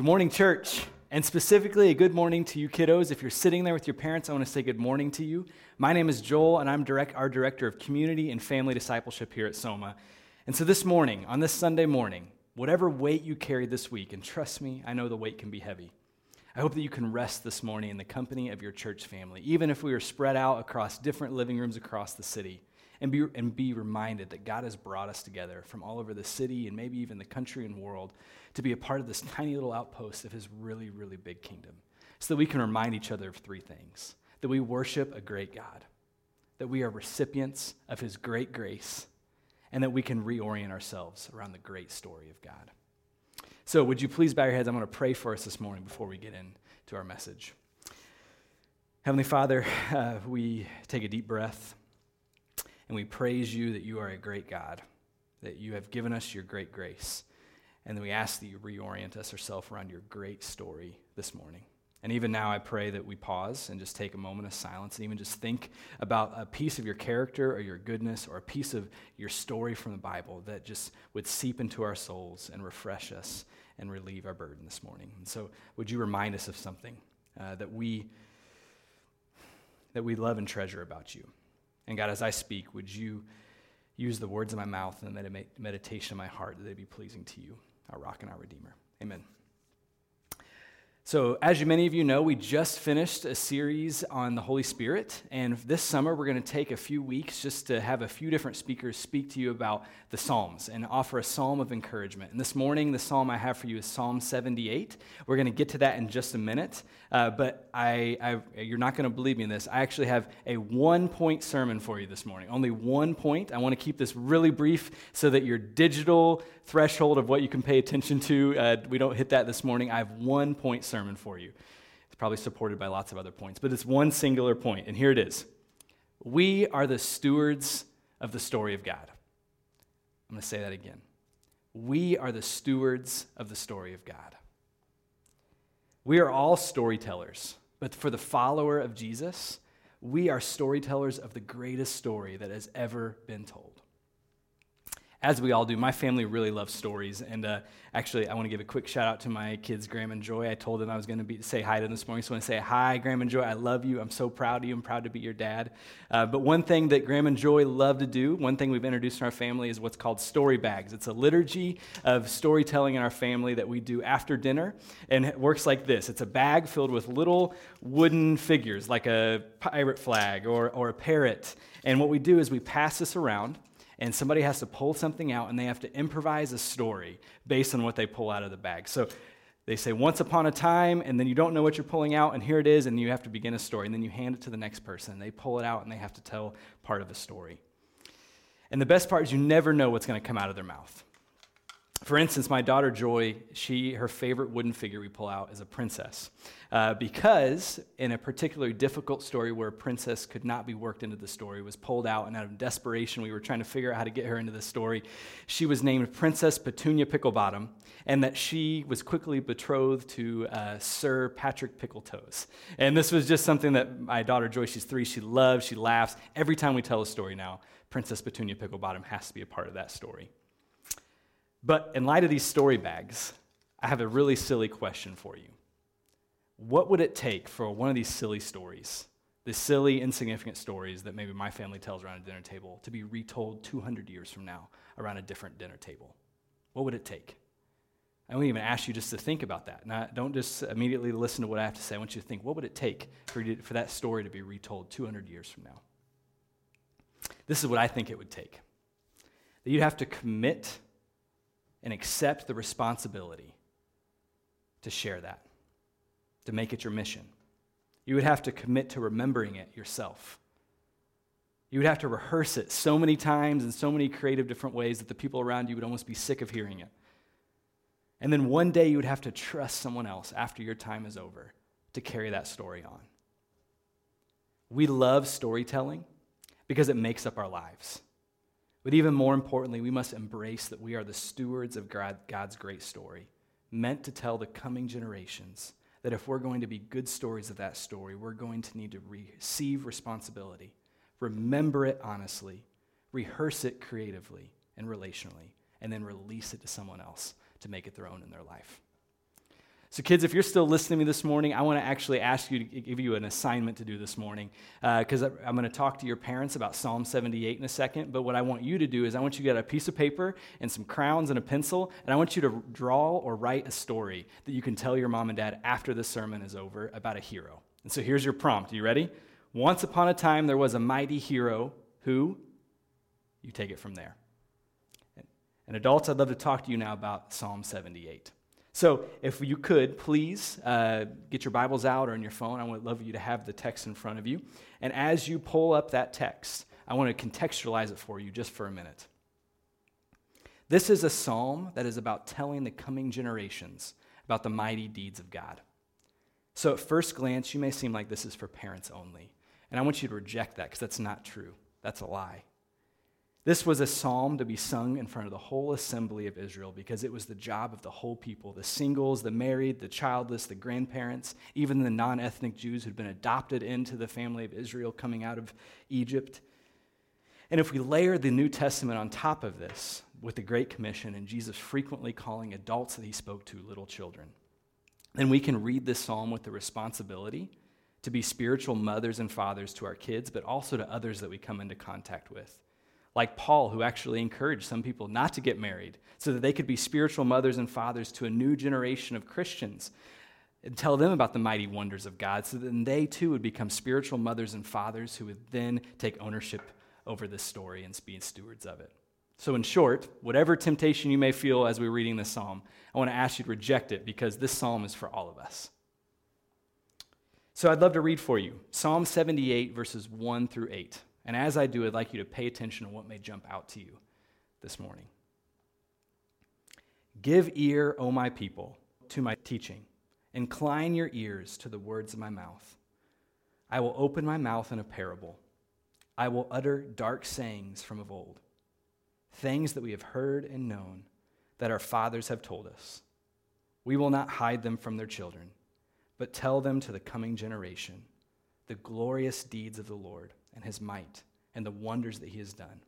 Good morning, church. And specifically, a good morning to you kiddos. If you're sitting there with your parents, I want to say good morning to you. My name is Joel, and I'm direct, our director of community and family discipleship here at Soma. And so this morning, on this Sunday morning, whatever weight you carried this week, and trust me, I know the weight can be heavy. I hope that you can rest this morning in the company of your church family, even if we are spread out across different living rooms across the city and be, and be reminded that God has brought us together from all over the city and maybe even the country and world to be a part of this tiny little outpost of his really, really big kingdom. So that we can remind each other of three things that we worship a great God, that we are recipients of his great grace, and that we can reorient ourselves around the great story of God. So, would you please bow your heads? I'm going to pray for us this morning before we get into our message. Heavenly Father, uh, we take a deep breath. And we praise you that you are a great God, that you have given us your great grace. And then we ask that you reorient us ourselves around your great story this morning. And even now, I pray that we pause and just take a moment of silence and even just think about a piece of your character or your goodness or a piece of your story from the Bible that just would seep into our souls and refresh us and relieve our burden this morning. And so, would you remind us of something uh, that we that we love and treasure about you? And God, as I speak, would you use the words of my mouth and the meditation of my heart that they be pleasing to you, our rock and our redeemer. Amen. So, as many of you know, we just finished a series on the Holy Spirit. And this summer, we're going to take a few weeks just to have a few different speakers speak to you about the Psalms and offer a psalm of encouragement. And this morning, the psalm I have for you is Psalm 78. We're going to get to that in just a minute. Uh, but I, I, you're not going to believe me in this. I actually have a one point sermon for you this morning. Only one point. I want to keep this really brief so that your digital threshold of what you can pay attention to, uh, we don't hit that this morning. I have one point sermon for you. It's probably supported by lots of other points, but it's one singular point, and here it is. We are the stewards of the story of God. I'm going to say that again. We are the stewards of the story of God. We are all storytellers, but for the follower of Jesus, we are storytellers of the greatest story that has ever been told as we all do, my family really loves stories. And uh, actually, I want to give a quick shout out to my kids, Graham and Joy. I told them I was going to say hi to them this morning. So I want to say, Hi, Graham and Joy. I love you. I'm so proud of you. I'm proud to be your dad. Uh, but one thing that Graham and Joy love to do, one thing we've introduced in our family is what's called story bags. It's a liturgy of storytelling in our family that we do after dinner. And it works like this it's a bag filled with little wooden figures, like a pirate flag or, or a parrot. And what we do is we pass this around and somebody has to pull something out and they have to improvise a story based on what they pull out of the bag. So they say once upon a time, and then you don't know what you're pulling out, and here it is, and you have to begin a story. And then you hand it to the next person. They pull it out and they have to tell part of a story. And the best part is you never know what's going to come out of their mouth. For instance, my daughter Joy, she her favorite wooden figure we pull out is a princess, uh, because in a particularly difficult story where a princess could not be worked into the story, was pulled out, and out of desperation, we were trying to figure out how to get her into the story. She was named Princess Petunia Picklebottom, and that she was quickly betrothed to uh, Sir Patrick Pickletoes. And this was just something that my daughter Joy, she's three, she loves, she laughs every time we tell a story now. Princess Petunia Picklebottom has to be a part of that story. But in light of these story bags, I have a really silly question for you. What would it take for one of these silly stories, the silly, insignificant stories that maybe my family tells around a dinner table, to be retold 200 years from now around a different dinner table? What would it take? I won't even ask you just to think about that. Now, don't just immediately listen to what I have to say. I want you to think what would it take for, for that story to be retold 200 years from now? This is what I think it would take. That you'd have to commit and accept the responsibility to share that, to make it your mission. You would have to commit to remembering it yourself. You would have to rehearse it so many times in so many creative different ways that the people around you would almost be sick of hearing it. And then one day you would have to trust someone else after your time is over to carry that story on. We love storytelling because it makes up our lives. But even more importantly, we must embrace that we are the stewards of God's great story, meant to tell the coming generations that if we're going to be good stories of that story, we're going to need to receive responsibility, remember it honestly, rehearse it creatively and relationally, and then release it to someone else to make it their own in their life. So kids, if you're still listening to me this morning, I want to actually ask you to give you an assignment to do this morning because uh, I'm going to talk to your parents about Psalm 78 in a second. But what I want you to do is I want you to get a piece of paper and some crowns and a pencil, and I want you to draw or write a story that you can tell your mom and dad after the sermon is over about a hero. And so here's your prompt. Are you ready? Once upon a time, there was a mighty hero who, you take it from there. And adults, I'd love to talk to you now about Psalm 78. So, if you could, please uh, get your Bibles out or on your phone. I would love you to have the text in front of you. And as you pull up that text, I want to contextualize it for you just for a minute. This is a psalm that is about telling the coming generations about the mighty deeds of God. So, at first glance, you may seem like this is for parents only. And I want you to reject that because that's not true. That's a lie. This was a psalm to be sung in front of the whole assembly of Israel because it was the job of the whole people the singles, the married, the childless, the grandparents, even the non ethnic Jews who'd been adopted into the family of Israel coming out of Egypt. And if we layer the New Testament on top of this with the Great Commission and Jesus frequently calling adults that he spoke to little children, then we can read this psalm with the responsibility to be spiritual mothers and fathers to our kids, but also to others that we come into contact with like Paul, who actually encouraged some people not to get married so that they could be spiritual mothers and fathers to a new generation of Christians and tell them about the mighty wonders of God so that they too would become spiritual mothers and fathers who would then take ownership over this story and be stewards of it. So, in short, whatever temptation you may feel as we're reading this psalm, I want to ask you to reject it because this psalm is for all of us. So, I'd love to read for you Psalm 78, verses 1 through 8. And as I do, I'd like you to pay attention to what may jump out to you this morning. Give ear, O my people, to my teaching. Incline your ears to the words of my mouth. I will open my mouth in a parable. I will utter dark sayings from of old, things that we have heard and known, that our fathers have told us. We will not hide them from their children, but tell them to the coming generation the glorious deeds of the Lord and his might and the wonders that he has done.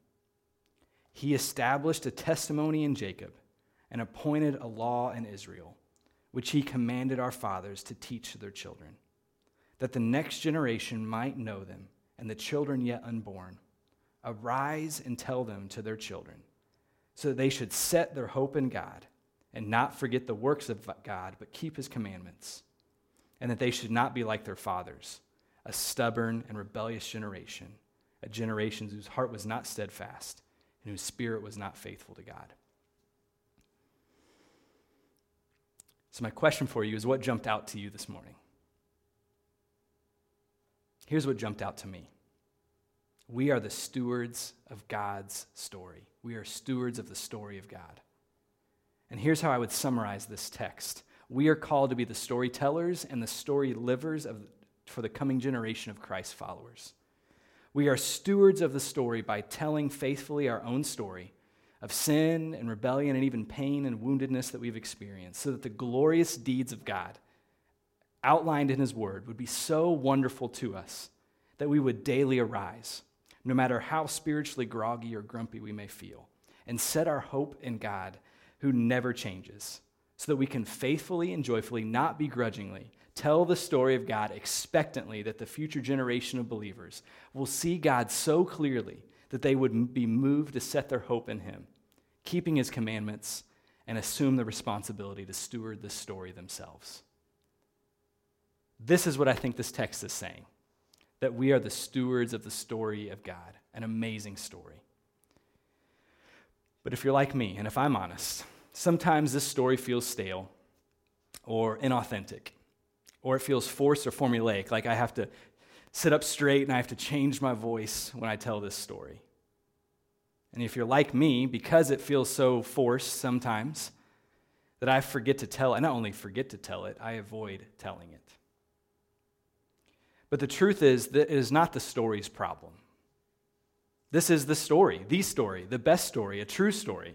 He established a testimony in Jacob and appointed a law in Israel, which he commanded our fathers to teach to their children, that the next generation might know them and the children yet unborn. Arise and tell them to their children, so that they should set their hope in God and not forget the works of God, but keep his commandments, and that they should not be like their fathers a stubborn and rebellious generation, a generation whose heart was not steadfast and whose spirit was not faithful to God. So, my question for you is what jumped out to you this morning? Here's what jumped out to me we are the stewards of God's story. We are stewards of the story of God. And here's how I would summarize this text we are called to be the storytellers and the story livers of for the coming generation of Christ followers. We are stewards of the story by telling faithfully our own story of sin and rebellion and even pain and woundedness that we've experienced, so that the glorious deeds of God outlined in His Word would be so wonderful to us that we would daily arise, no matter how spiritually groggy or grumpy we may feel, and set our hope in God who never changes, so that we can faithfully and joyfully, not begrudgingly, tell the story of God expectantly that the future generation of believers will see God so clearly that they would be moved to set their hope in Him, keeping His commandments, and assume the responsibility to steward this story themselves. This is what I think this text is saying that we are the stewards of the story of God, an amazing story. But if you're like me, and if I'm honest, sometimes this story feels stale or inauthentic or it feels forced or formulaic, like I have to sit up straight and I have to change my voice when I tell this story. And if you're like me, because it feels so forced sometimes, that I forget to tell, I not only forget to tell it, I avoid telling it. But the truth is that it is not the story's problem. This is the story, the story, the best story, a true story.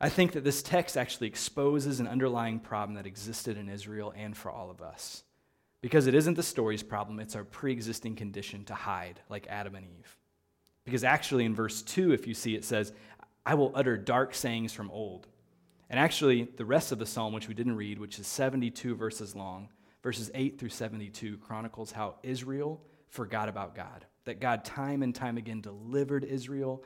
I think that this text actually exposes an underlying problem that existed in Israel and for all of us. Because it isn't the story's problem, it's our pre existing condition to hide, like Adam and Eve. Because actually, in verse 2, if you see, it says, I will utter dark sayings from old. And actually, the rest of the psalm, which we didn't read, which is 72 verses long, verses 8 through 72, chronicles how Israel forgot about God. That God, time and time again, delivered Israel,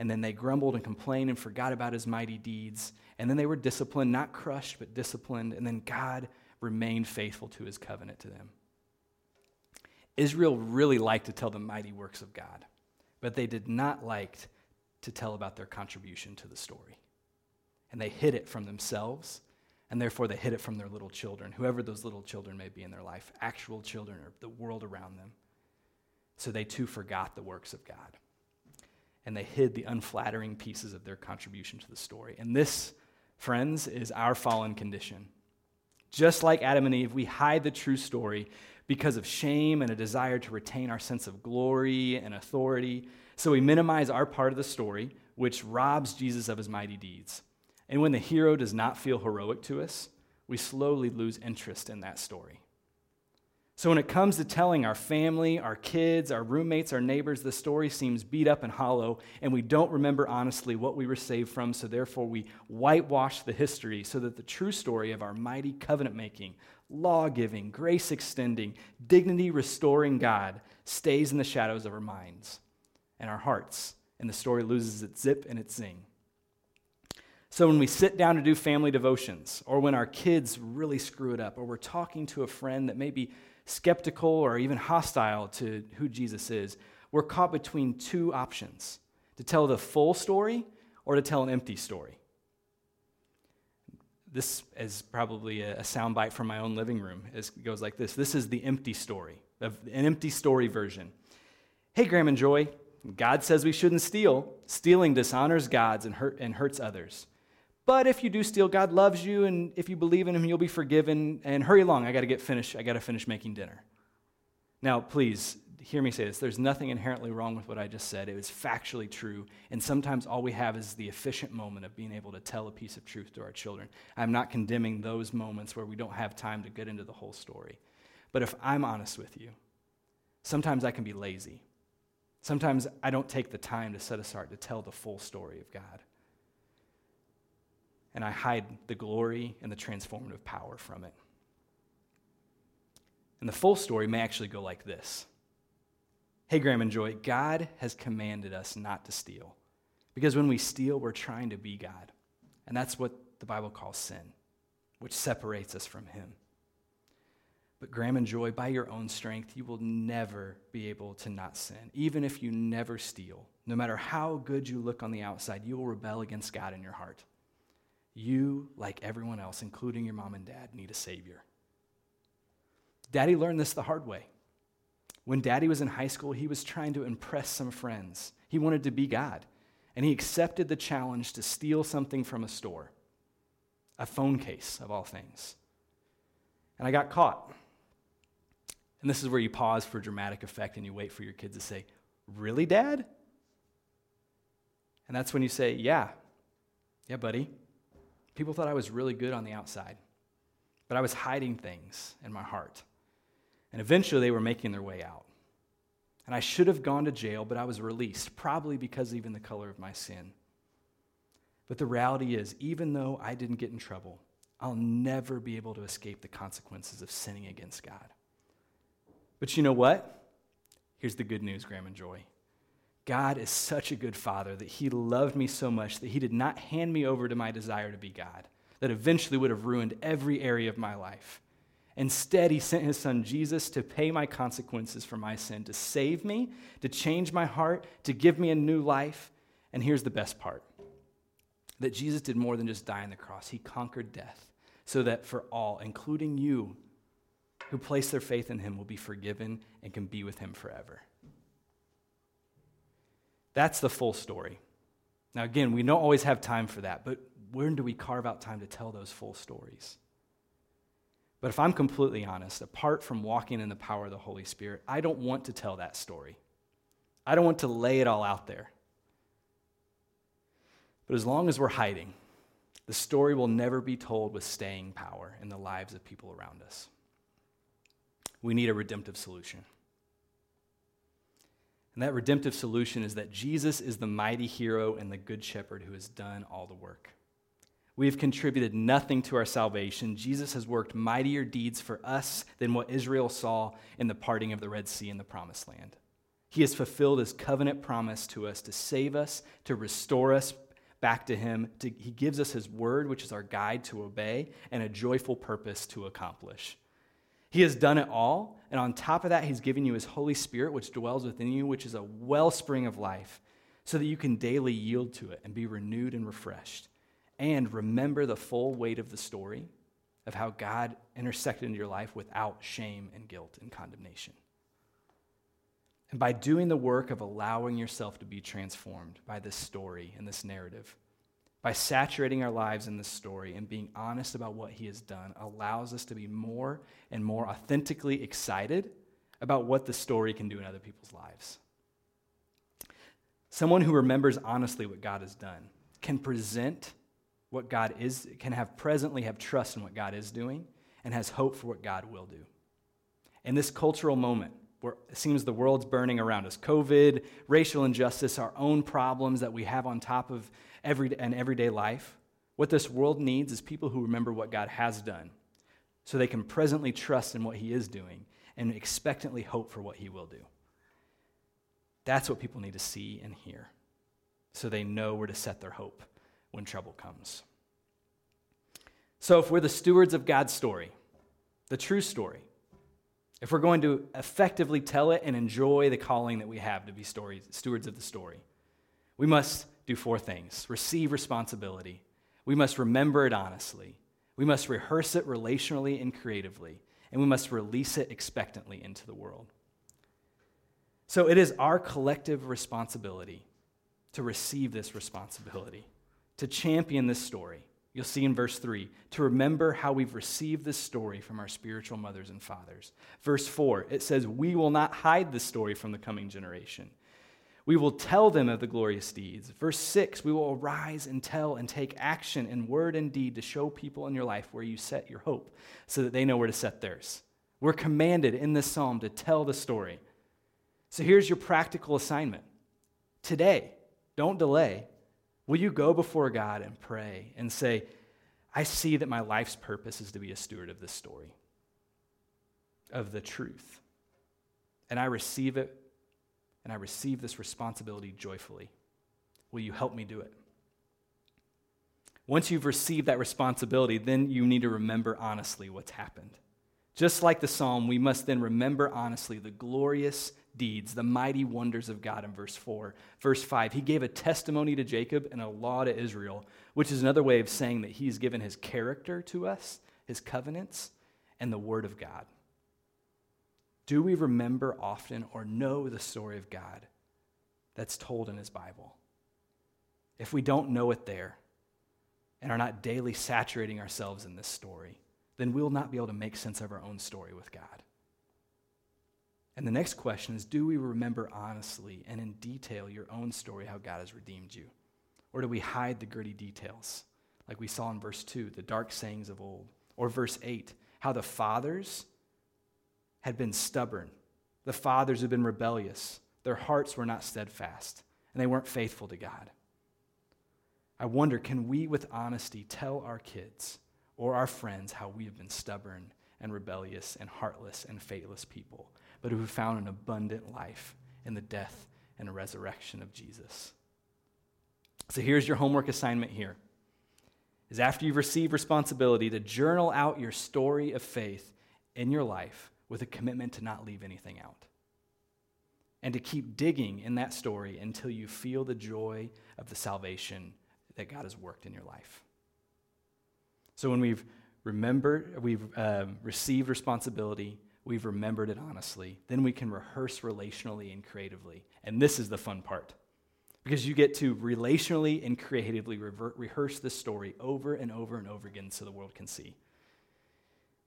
and then they grumbled and complained and forgot about his mighty deeds. And then they were disciplined, not crushed, but disciplined. And then God remained faithful to his covenant to them. Israel really liked to tell the mighty works of God, but they did not like to tell about their contribution to the story. And they hid it from themselves, and therefore they hid it from their little children, whoever those little children may be in their life, actual children or the world around them. So they too forgot the works of God. And they hid the unflattering pieces of their contribution to the story. And this, friends, is our fallen condition. Just like Adam and Eve, we hide the true story because of shame and a desire to retain our sense of glory and authority. So we minimize our part of the story, which robs Jesus of his mighty deeds. And when the hero does not feel heroic to us, we slowly lose interest in that story. So, when it comes to telling our family, our kids, our roommates, our neighbors, the story seems beat up and hollow, and we don't remember honestly what we were saved from, so therefore we whitewash the history so that the true story of our mighty covenant making, law giving, grace extending, dignity restoring God stays in the shadows of our minds and our hearts, and the story loses its zip and its zing. So, when we sit down to do family devotions, or when our kids really screw it up, or we're talking to a friend that maybe skeptical or even hostile to who Jesus is, we're caught between two options to tell the full story or to tell an empty story. This is probably a, soundbite from my own living room. It goes like this This is the empty story, an empty story version. Hey, Graham and Joy, God says we shouldn't steal. Stealing dishonors God and, hurt, and hurts others. But if you do steal, God loves you, and if you believe in Him, you'll be forgiven. And hurry along, I got to get finished. I got to finish making dinner. Now, please hear me say this. There's nothing inherently wrong with what I just said. It is factually true. And sometimes all we have is the efficient moment of being able to tell a piece of truth to our children. I'm not condemning those moments where we don't have time to get into the whole story. But if I'm honest with you, sometimes I can be lazy. Sometimes I don't take the time to set aside to tell the full story of God and I hide the glory and the transformative power from it. And the full story may actually go like this Hey, Graham and Joy, God has commanded us not to steal. Because when we steal, we're trying to be God. And that's what the Bible calls sin, which separates us from Him. But, Graham and Joy, by your own strength, you will never be able to not sin. Even if you never steal, no matter how good you look on the outside, you will rebel against God in your heart. You, like everyone else, including your mom and dad, need a Savior. Daddy learned this the hard way. When Daddy was in high school, he was trying to impress some friends. He wanted to be God, and he accepted the challenge to steal something from a store a phone case, of all things. And I got caught. And this is where you pause for dramatic effect and you wait for your kids to say, Really, Dad? And that's when you say, Yeah. Yeah, buddy. People thought I was really good on the outside, but I was hiding things in my heart. And eventually they were making their way out. And I should have gone to jail, but I was released, probably because even the color of my sin. But the reality is, even though I didn't get in trouble, I'll never be able to escape the consequences of sinning against God. But you know what? Here's the good news, Graham and Joy. God is such a good father that he loved me so much that he did not hand me over to my desire to be God, that eventually would have ruined every area of my life. Instead, he sent his son Jesus to pay my consequences for my sin, to save me, to change my heart, to give me a new life. And here's the best part that Jesus did more than just die on the cross, he conquered death so that for all, including you, who place their faith in him, will be forgiven and can be with him forever. That's the full story. Now, again, we don't always have time for that, but when do we carve out time to tell those full stories? But if I'm completely honest, apart from walking in the power of the Holy Spirit, I don't want to tell that story. I don't want to lay it all out there. But as long as we're hiding, the story will never be told with staying power in the lives of people around us. We need a redemptive solution. And that redemptive solution is that Jesus is the mighty hero and the good shepherd who has done all the work. We have contributed nothing to our salvation. Jesus has worked mightier deeds for us than what Israel saw in the parting of the Red Sea in the Promised Land. He has fulfilled his covenant promise to us to save us, to restore us back to him. To, he gives us his word, which is our guide to obey, and a joyful purpose to accomplish. He has done it all, and on top of that, he's given you his Holy Spirit, which dwells within you, which is a wellspring of life, so that you can daily yield to it and be renewed and refreshed and remember the full weight of the story of how God intersected into your life without shame and guilt and condemnation. And by doing the work of allowing yourself to be transformed by this story and this narrative, by saturating our lives in this story and being honest about what he has done, allows us to be more and more authentically excited about what the story can do in other people's lives. Someone who remembers honestly what God has done can present what God is, can have presently have trust in what God is doing and has hope for what God will do. In this cultural moment, where it seems the world's burning around us COVID, racial injustice, our own problems that we have on top of every, and everyday life. What this world needs is people who remember what God has done so they can presently trust in what He is doing and expectantly hope for what He will do. That's what people need to see and hear so they know where to set their hope when trouble comes. So, if we're the stewards of God's story, the true story, if we're going to effectively tell it and enjoy the calling that we have to be stories, stewards of the story, we must do four things receive responsibility, we must remember it honestly, we must rehearse it relationally and creatively, and we must release it expectantly into the world. So, it is our collective responsibility to receive this responsibility to champion this story. You'll see in verse 3 to remember how we've received this story from our spiritual mothers and fathers. Verse 4, it says, We will not hide this story from the coming generation. We will tell them of the glorious deeds. Verse 6, we will arise and tell and take action in word and deed to show people in your life where you set your hope so that they know where to set theirs. We're commanded in this psalm to tell the story. So here's your practical assignment. Today, don't delay. Will you go before God and pray and say, I see that my life's purpose is to be a steward of this story, of the truth. And I receive it, and I receive this responsibility joyfully. Will you help me do it? Once you've received that responsibility, then you need to remember honestly what's happened. Just like the psalm, we must then remember honestly the glorious deeds, the mighty wonders of God in verse 4. Verse 5, he gave a testimony to Jacob and a law to Israel, which is another way of saying that he's given his character to us, his covenants, and the word of God. Do we remember often or know the story of God that's told in his Bible? If we don't know it there and are not daily saturating ourselves in this story, then we'll not be able to make sense of our own story with God. And the next question is Do we remember honestly and in detail your own story, how God has redeemed you? Or do we hide the gritty details, like we saw in verse 2, the dark sayings of old? Or verse 8, how the fathers had been stubborn, the fathers had been rebellious, their hearts were not steadfast, and they weren't faithful to God. I wonder can we, with honesty, tell our kids or our friends how we have been stubborn and rebellious and heartless and faithless people? but who found an abundant life in the death and resurrection of Jesus. So here's your homework assignment here. Is after you've received responsibility to journal out your story of faith in your life with a commitment to not leave anything out. And to keep digging in that story until you feel the joy of the salvation that God has worked in your life. So when we've remembered, we've um, received responsibility, we've remembered it honestly. Then we can rehearse relationally and creatively. And this is the fun part. Because you get to relationally and creatively revert, rehearse this story over and over and over again so the world can see.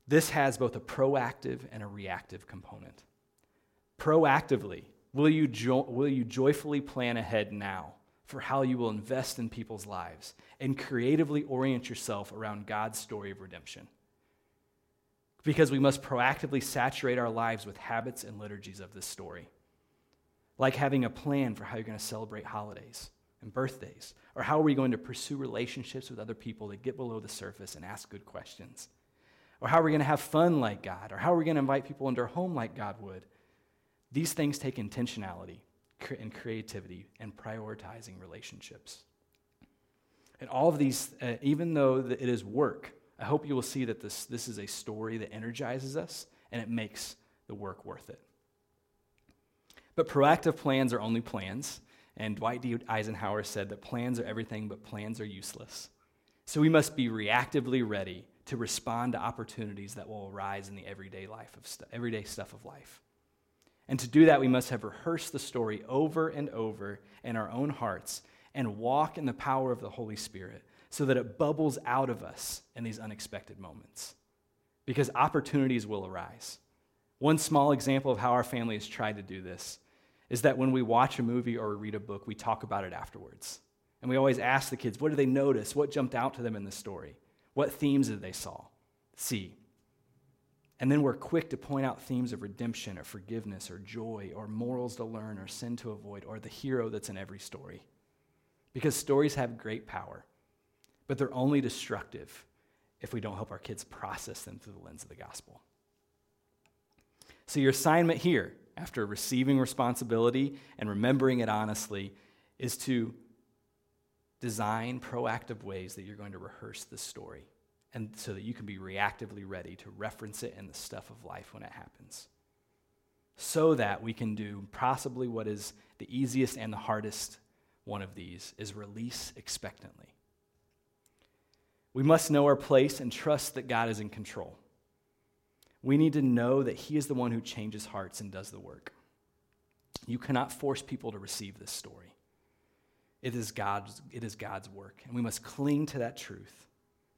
This has both a proactive and a reactive component. Proactively, will you, jo- will you joyfully plan ahead now for how you will invest in people's lives and creatively orient yourself around God's story of redemption? because we must proactively saturate our lives with habits and liturgies of this story. Like having a plan for how you're going to celebrate holidays and birthdays? Or how are we going to pursue relationships with other people that get below the surface and ask good questions? Or how are we going to have fun like God? Or how are we going to invite people into our home like God would? These things take intentionality and creativity and prioritizing relationships. And all of these, uh, even though it is work, I hope you will see that this, this is a story that energizes us and it makes the work worth it. But proactive plans are only plans. And Dwight D. Eisenhower said that plans are everything, but plans are useless. So we must be reactively ready to respond to opportunities that will arise in the everyday life of everyday stuff of life. And to do that, we must have rehearsed the story over and over in our own hearts and walk in the power of the Holy Spirit so that it bubbles out of us in these unexpected moments. Because opportunities will arise. One small example of how our family has tried to do this is that when we watch a movie or read a book, we talk about it afterwards. And we always ask the kids, what did they notice? What jumped out to them in the story? What themes did they saw, see? And then we're quick to point out themes of redemption or forgiveness or joy or morals to learn or sin to avoid or the hero that's in every story. Because stories have great power, but they're only destructive if we don't help our kids process them through the lens of the gospel. So, your assignment here, after receiving responsibility and remembering it honestly, is to design proactive ways that you're going to rehearse this story and so that you can be reactively ready to reference it in the stuff of life when it happens. So that we can do possibly what is the easiest and the hardest one of these is release expectantly. We must know our place and trust that god is in control. We need to know that he is the one who changes hearts and does the work. You cannot force people to receive this story it is God's, it is God's work. And we must cling to that truth.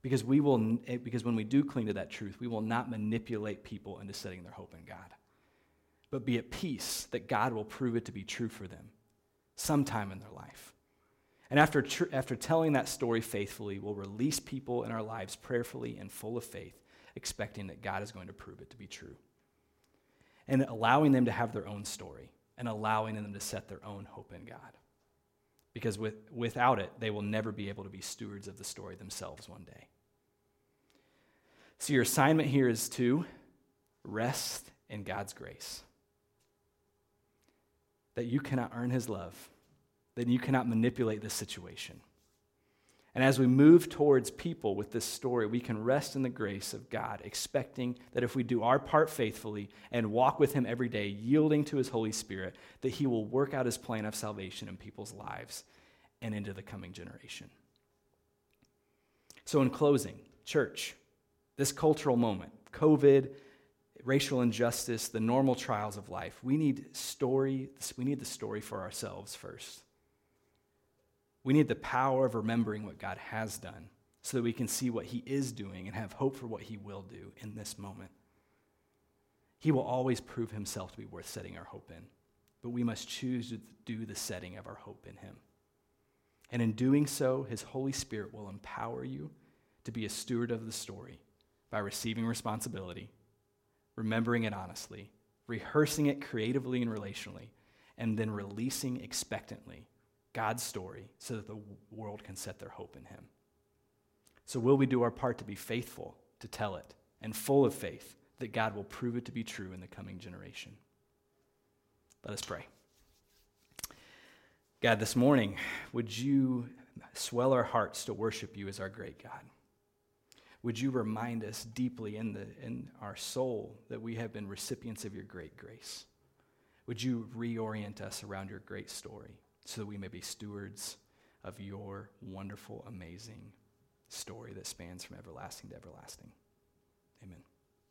Because, we will, eh, because when we do cling to that truth, we will not manipulate people into setting their hope in God. But be at peace that God will prove it to be true for them sometime in their life. And after, tr- after telling that story faithfully, we'll release people in our lives prayerfully and full of faith, expecting that God is going to prove it to be true. And allowing them to have their own story and allowing them to set their own hope in God because with, without it, they will never be able to be stewards of the story themselves one day. So, your assignment here is to rest in God's grace. That you cannot earn his love, that you cannot manipulate this situation. And as we move towards people with this story, we can rest in the grace of God, expecting that if we do our part faithfully and walk with Him every day, yielding to His Holy Spirit, that He will work out His plan of salvation in people's lives and into the coming generation. So, in closing, church, this cultural moment, COVID, racial injustice, the normal trials of life, we need story, we need the story for ourselves first. We need the power of remembering what God has done so that we can see what He is doing and have hope for what He will do in this moment. He will always prove Himself to be worth setting our hope in, but we must choose to do the setting of our hope in Him. And in doing so, His Holy Spirit will empower you to be a steward of the story by receiving responsibility, remembering it honestly, rehearsing it creatively and relationally, and then releasing expectantly God's story so that the world can set their hope in Him. So, will we do our part to be faithful to tell it and full of faith that God will prove it to be true in the coming generation? Let us pray. God, this morning, would you swell our hearts to worship you as our great God? Would you remind us deeply in, the, in our soul that we have been recipients of your great grace? Would you reorient us around your great story? So that we may be stewards of your wonderful, amazing story that spans from everlasting to everlasting. Amen.